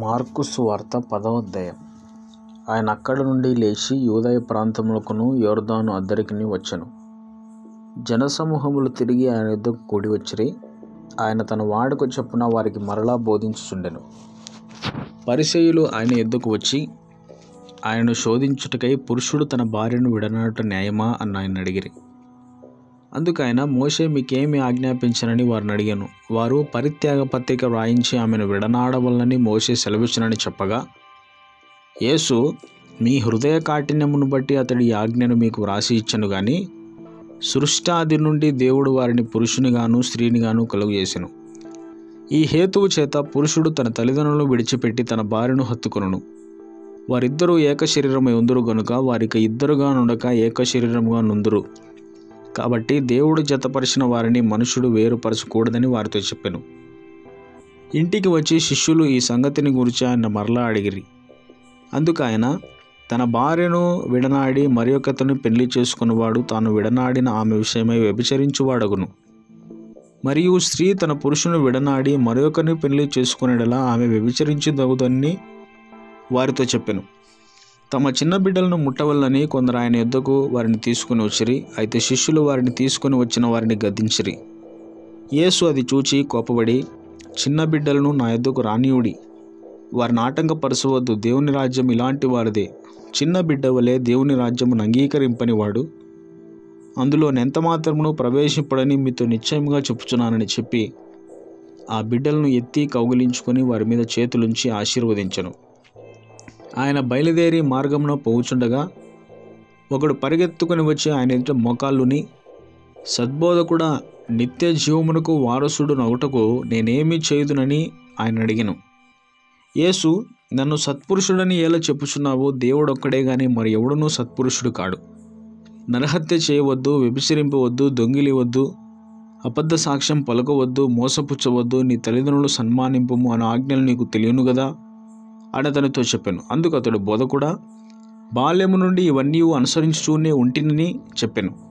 Mark సువార్త పదవ అధ్యాయం. ఆయన అక్కడి నుండి లేచి యూదయ ప్రాంతములకును యోర్దాను అద్దరికిని వచ్చెను. జనసమూహములు తిరిగి ఆయన యుద్ధకు కూడి వచ్చిరి. ఆయన తన వాడుక చొప్పున వారికి మరలా బోధించుచుండెను. పరిసయులు ఆయన యుద్ధకు వచ్చి ఆయనను శోధించుటకై పురుషుడు తన భార్యను విడనాట న్యాయమా? అని ఆయన అడిగిరి. అందుకైనా మోషే మీకేమి ఆజ్ఞాపించనని వారిని అడిగాను. వారు పరిత్యాగ పత్రిక వ్రాయించి ఆమెను విడనాడవలనని మోషే సెలవిచ్చినని చెప్పగా యేసు మీ హృదయ కాఠిన్యమును బట్టి అతడి ఈ ఆజ్ఞను మీకు వ్రాసి ఇచ్చను గాని సృష్టాది నుండి దేవుడు వారిని పురుషునిగాను స్త్రీనిగాను కలుగజేసెను. ఈ హేతువు చేత పురుషుడు తన తల్లిదండ్రులను విడిచిపెట్టి తన భార్యను హత్తుకొనును. వారిద్దరూ ఏక శరీరమై ఉందరు గనుక వారికి ఇద్దరుగా నుండక ఏక శరీరముగా నుందురు. కాబట్టి దేవుడు జతపరిచిన వారిని మనుషుడు వేరుపరచకూడదని వారితో చెప్పాను. ఇంటికి వచ్చి శిష్యులు ఈ సంగతిని గురించి ఆయన మరలా అడిగిరి. అందుకు ఆయన తన భార్యను విడనాడి మరి ఒకతను పెళ్ళి చేసుకున్నవాడు తాను విడనాడిన ఆమె విషయమై వ్యభిచరించువాడగును. మరియు స్త్రీ తన పురుషుని విడనాడి మరొకరిని పెళ్ళి చేసుకునేలా ఆమె వ్యభిచరించదగుదని వారితో చెప్పాను. తమ చిన్న బిడ్డలను ముట్టవల్లని కొందరు ఆయన యుద్ధకు వారిని తీసుకుని వచ్చిరి అయితే శిష్యులు వారిని తీసుకుని వచ్చిన వారిని గద్దించిరి. యేసు అది చూచి కోపబడి చిన్న బిడ్డలను నా యుద్ధకు రానియుడి. వారిని ఆటంకపరచవద్దు. దేవుని రాజ్యం ఇలాంటి వారిదే. చిన్న బిడ్డ వలె దేవుని రాజ్యమును అంగీకరింపని వాడు అందులో నెంత మాత్రమును ప్రవేశింపడని మీతో నిశ్చయముగా చెప్పుచున్నానని చెప్పి ఆ బిడ్డలను ఎత్తి కౌగిలించుకొని వారి మీద చేతులుంచి ఆశీర్వదించను. ఆయన బయలుదేరి మార్గంలో పోవుచుండగా ఒకడు పరిగెత్తుకుని వచ్చి ఆయన ఎదుట మోకాళ్ళుని సద్బోధకుడ నిత్య జీవమునకు వారసుడు నవ్వుటకు నేనేమి చేయుదునని ఆయన అడిగిను. యేసు నన్ను సత్పురుషుడని ఎలా చెప్పుచున్నావు దేవుడొక్కడే గాని మరి ఎవడునూ సత్పురుషుడు కాడు. నరహత్య చేయవద్దు వ్యభిచరింపవద్దు దొంగిలివద్దు అబద్ధ సాక్ష్యం పలకవద్దు మోసపుచ్చవద్దు నీ తల్లిదండ్రులు సన్మానింపము అనే ఆజ్ఞలు నీకు తెలియను కదా అని అతనితో చెప్పాను. అందుకు అతడు బోధకుడా బాల్యము నుండి ఇవన్నీ అనుసరించుతూనే ఉంటినని చెప్పాను.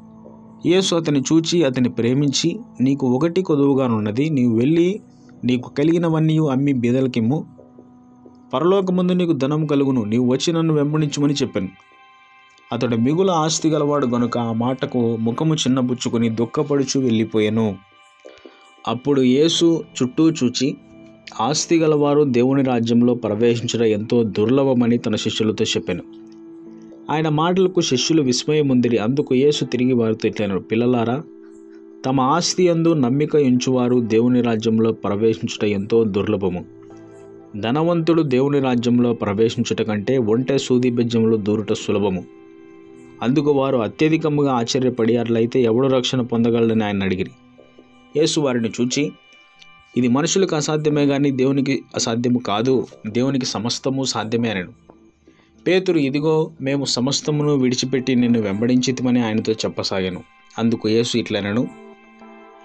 యేసు అతని చూచి అతని ప్రేమించి నీకు ఒకటి కొదువుగానున్నది నీవు వెళ్ళి నీకు కలిగినవన్నీ అమ్మి బీదలకిమ్ము. పరలోకముందు నీకు ధనం కలుగును నీవు వచ్చి నన్ను వెంబడించమని చెప్పాను. అతడు మిగుల ఆస్తి గలవాడు గనుక ఆ మాటకు ముఖము చిన్నబుచ్చుకొని దుఃఖపడుచు వెళ్ళిపోయాను. అప్పుడు యేసు చుట్టూ చూచి ఆస్తి గలవారు దేవుని రాజ్యంలో ప్రవేశించడం ఎంతో దుర్లభమని తన శిష్యులతో చెప్పాను. ఆయన మాటలకు శిష్యులు విస్మయముందిరి. అందుకు యేసు తిరిగి వారితో ఇట్లైనారు పిల్లలారా తమ ఆస్తి అందు నమ్మిక ఉంచువారు దేవుని రాజ్యంలో ప్రవేశించుట ఎంతో దుర్లభము. ధనవంతుడు దేవుని రాజ్యంలో ప్రవేశించుట కంటే ఒంటె సూది బెజ్జంలో దూరుట సులభము. అందుకు వారు అత్యధికముగా ఆశ్చర్యపడి అట్లయితే ఎవడు రక్షణ పొందగలడని ఆయన అడిగిరి. యేసు వారిని చూచి ఇది మనుషులకు అసాధ్యమే కానీ దేవునికి అసాధ్యము కాదు. దేవునికి సమస్తము సాధ్యమే అనను. పేతురు ఇదిగో మేము సమస్తమును విడిచిపెట్టి నిన్ను వెంబడించితమని ఆయనతో చెప్పసాగాను. అందుకు యేసు ఇట్లనను.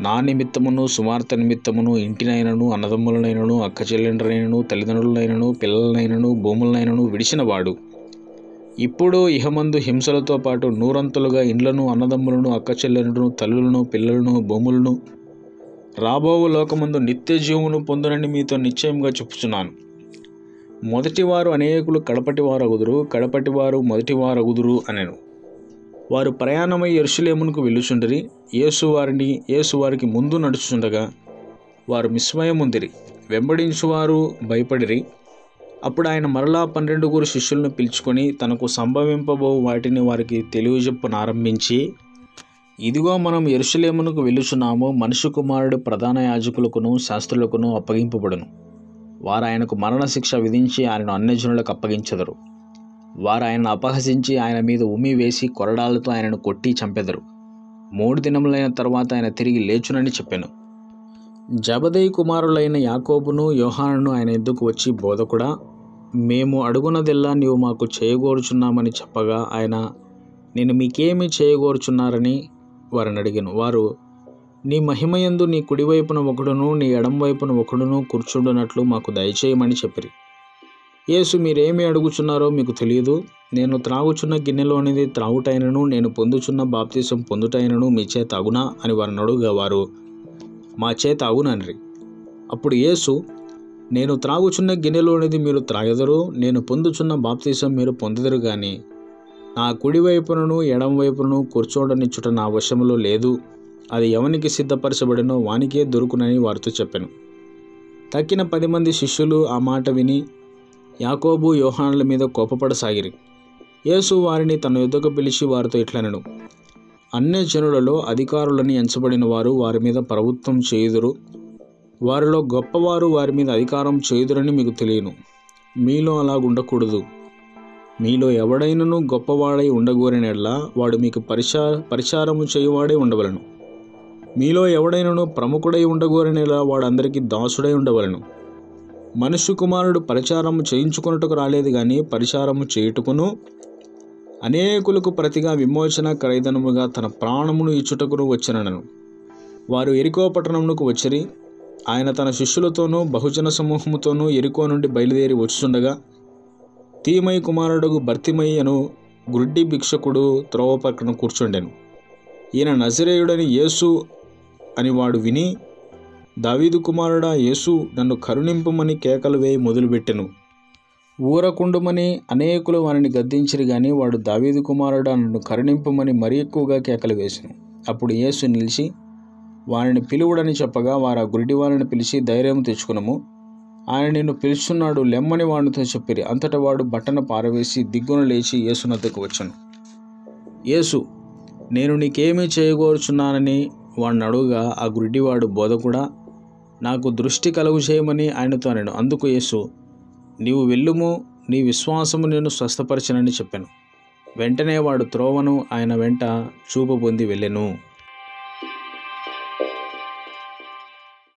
నా నిమిత్తమును సువార్త నిమిత్తమును ఇంటినైనను అన్నదమ్ములనైనను అక్క చెల్లెండ్రనైనను తల్లిదండ్రులనైనను పిల్లలనైనను భూములనైనను విడిచినవాడు. ఇప్పుడు ఇహమందు హింసలతో పాటు నూరంతులుగా ఇండ్లను అన్నదమ్ములను అక్క చెల్లెండ్రును తల్లులను పిల్లలను భూములను రాబోవు లోకమందు నిత్య జీవమును పొందునని మీతో నిశ్చయంగా చెప్పుచున్నాను. మొదటివారు అనేకులు కడపటివారు అగుదురు కడపటివారు మొదటివారు అగుదురు అనెను. వారు ప్రయాణమై ఎరుసలేమునకు వెళ్ళుచుండరి యేసు వారిని యేసు వారికి ముందు నడుచుచుండగా వారు విస్మయముందిరి. వెంబడించువారు భయపడిరి. అప్పుడు ఆయన మరలా పన్నెండుగురు శిష్యులను పిలుచుకొని తనకు సంభవింపబో వాటిని వారికి తెలియజెప్పనారంభించి ఇదిగో మనం ఎరుసలేమునకు వెలుచున్నాము మనుషు కుమారుడు ప్రధాన యాజకులకును శాస్త్రులకును అప్పగింపబడును. వారు ఆయనకు మరణశిక్ష విధించి ఆయనను అన్యజనులకు అప్పగించెదరు. వారు ఆయనను అపహసించి ఆయన మీద ఉమి వేసి కొరడాలతో ఆయనను కొట్టి చంపెదరు. మూడు దినములైన తర్వాత ఆయన తిరిగి లేచునని చెప్పాను. జబదయి కుమారులైన యాకోబును యోహానును ఆయన ఎద్దుకు వచ్చి బోధకుడా మేము అడుగునదెల్లా నీవు మాకు చేయగోరుచున్నామని చెప్పగా ఆయన నేను మీకేమి చేయగోరుచున్నారని వారిని అడిగాను. వారు నీ మహిమయందు నీ కుడివైపున ఒకడును నీ ఎడం వైపున ఒకడును కూర్చుండునట్లు మాకు దయచేయమని చెప్పిరి. యేసు మీరేమి అడుగుచున్నారో మీకు తెలియదు నేను త్రాగుచున్న గిన్నెలోనిది త్రాగుటైనను నేను పొందుచున్న బాప్తీసం పొందుటైనను మీ చేత అగునా? అని వారిని అడుగుగా వారు మా చేత అగునన్రి. అప్పుడు యేసు నేను త్రాగుచున్న గిన్నెలోనిది మీరు త్రాగెదరు నేను పొందుచున్న బాప్తీసం మీరు పొందెదరు కానీ నా కుడి వైపునను ఎడం వైపును కూర్చోడనిచ్చుట నా వశములో లేదు. అది ఎవనికి సిద్ధపరచబడినో వానికే దొరుకునని వారితో చెప్పాను. తక్కిన పది మంది శిష్యులు ఆ మాట విని యాకోబు యోహానుల మీద కోపపడసాగిరి. యేసు వారిని తన యుద్ధకు పిలిచి వారితో ఇట్లనను అన్ని జనులలో అధికారులని ఎంచబడిన వారు వారి మీద ప్రభుత్వం చేయుదురు. వారిలో గొప్పవారు వారి మీద అధికారం చేయుదురని మీకు తెలియను. మీలో అలా ఉండకూడదు. మీలో ఎవడైనను గొప్పవాడై ఉండగోరినెడ్లా వాడు మీకు పరిచా పరిచారము చేయువాడే ఉండవలను. మీలో ఎవడైనను ప్రముఖుడై ఉండగోరినెలా వాడు అందరికీ దాసుడై ఉండవలను. మనుష్య కుమారుడు పరిచారము చేయించుకొనుటకు రాలేదు కానీ పరిచారము చేయుటకును అనేకులకు ప్రతిగా విమోచన ఖరీదనముగా తన ప్రాణమును ఇచ్చుటకును వచ్చినను వారు ఎరికో పట్టణమునకు వచ్చిరి ఆయన తన శిష్యులతోనూ బహుజన సమూహముతోనూ ఎరుకో నుండి బయలుదేరి వచ్చుచుండగా తీమై కుమారుడు భర్తిమయ్యను గుడ్డి భిక్షకుడు త్రోవ పక్కన కూర్చుండెను. ఈయన నజరేయుడని యేసు అని వాడు విని దావీదు కుమారుడా యేసు నన్ను కరుణింపుమని కేకలు వేయి మొదలుపెట్టెను. ఊరకుండుమని అనేకులు వారిని గద్దించిరి గాని వాడు దావీదు కుమారుడా నన్ను కరుణింపుమని మరీ ఎక్కువగా కేకలు వేసెను. అప్పుడు యేసు నిలిచి వారిని పిలువుడని చెప్పగా వారు ఆ గురిటి వారిని పిలిచి ధైర్యం తెచ్చుకునము. ఆయన నిన్ను పిలుచున్నాడు లెమ్మని వాడితో చెప్పిరి. అంతటా వాడు బట్టను పారవేసి దిగ్గున లేచి యేసునద్దకు వచ్చాను. యేసు నేను నీకేమీ చేయగోరుచున్నానని వాడిని అడుగుగా ఆ గుడ్డివాడు బోధకుడా నాకు దృష్టి కలుగు చేయమని ఆయనతో నేను అందుకు యేసు నీవు వెళ్ళుము నీ విశ్వాసము నేను స్వస్థపరచనని చెప్పాను. వెంటనే వాడు త్రోవను ఆయన వెంట చూపు పొంది వెళ్ళెను.